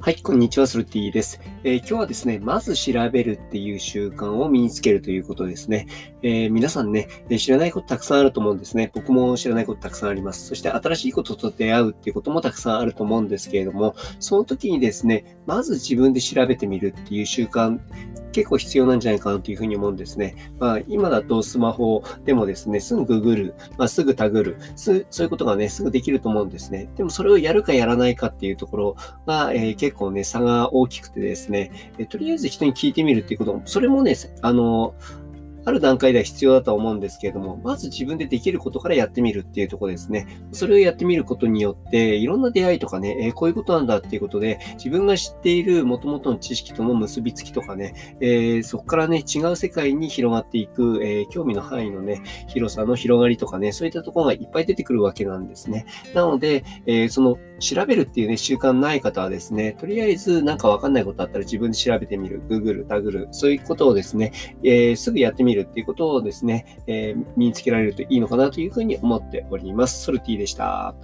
はい、こんにちは、スルティです、えー、今日はですね、まず調べるっていう習慣を身につけるということですね。えー、皆さんね、知らないことたくさんあると思うんですね。僕も知らないことたくさんあります。そして新しいことと出会うっていうこともたくさんあると思うんですけれども、その時にですね、まず自分で調べてみるっていう習慣、結構必要なんじゃないかなというふうに思うんですね。まあ、今だとスマホでもですね、すぐググる、まあ、すぐタグるす、そういうことがね、すぐできると思うんですね。でもそれをやるかやらないかっていうところが、えー、結構ね、差が大きくてですね、えー、とりあえず人に聞いてみるっていうことも、それもね、あの、ある段階では必要だと思うんですけれども、まず自分でできることからやってみるっていうところですね。それをやってみることによって、いろんな出会いとかね、えー、こういうことなんだっていうことで、自分が知っている元々の知識との結びつきとかね、えー、そこからね、違う世界に広がっていく、えー、興味の範囲のね、広さの広がりとかね、そういったところがいっぱい出てくるわけなんですね。なので、えその調べるっていうね、習慣ない方はですね、とりあえずなんかわかんないことあったら自分で調べてみる、Google、タグル、そういうことをですね、えー、すぐやってみるっていうことをですね、えー、身につけられるといいのかなというふうに思っております。ソルティでした。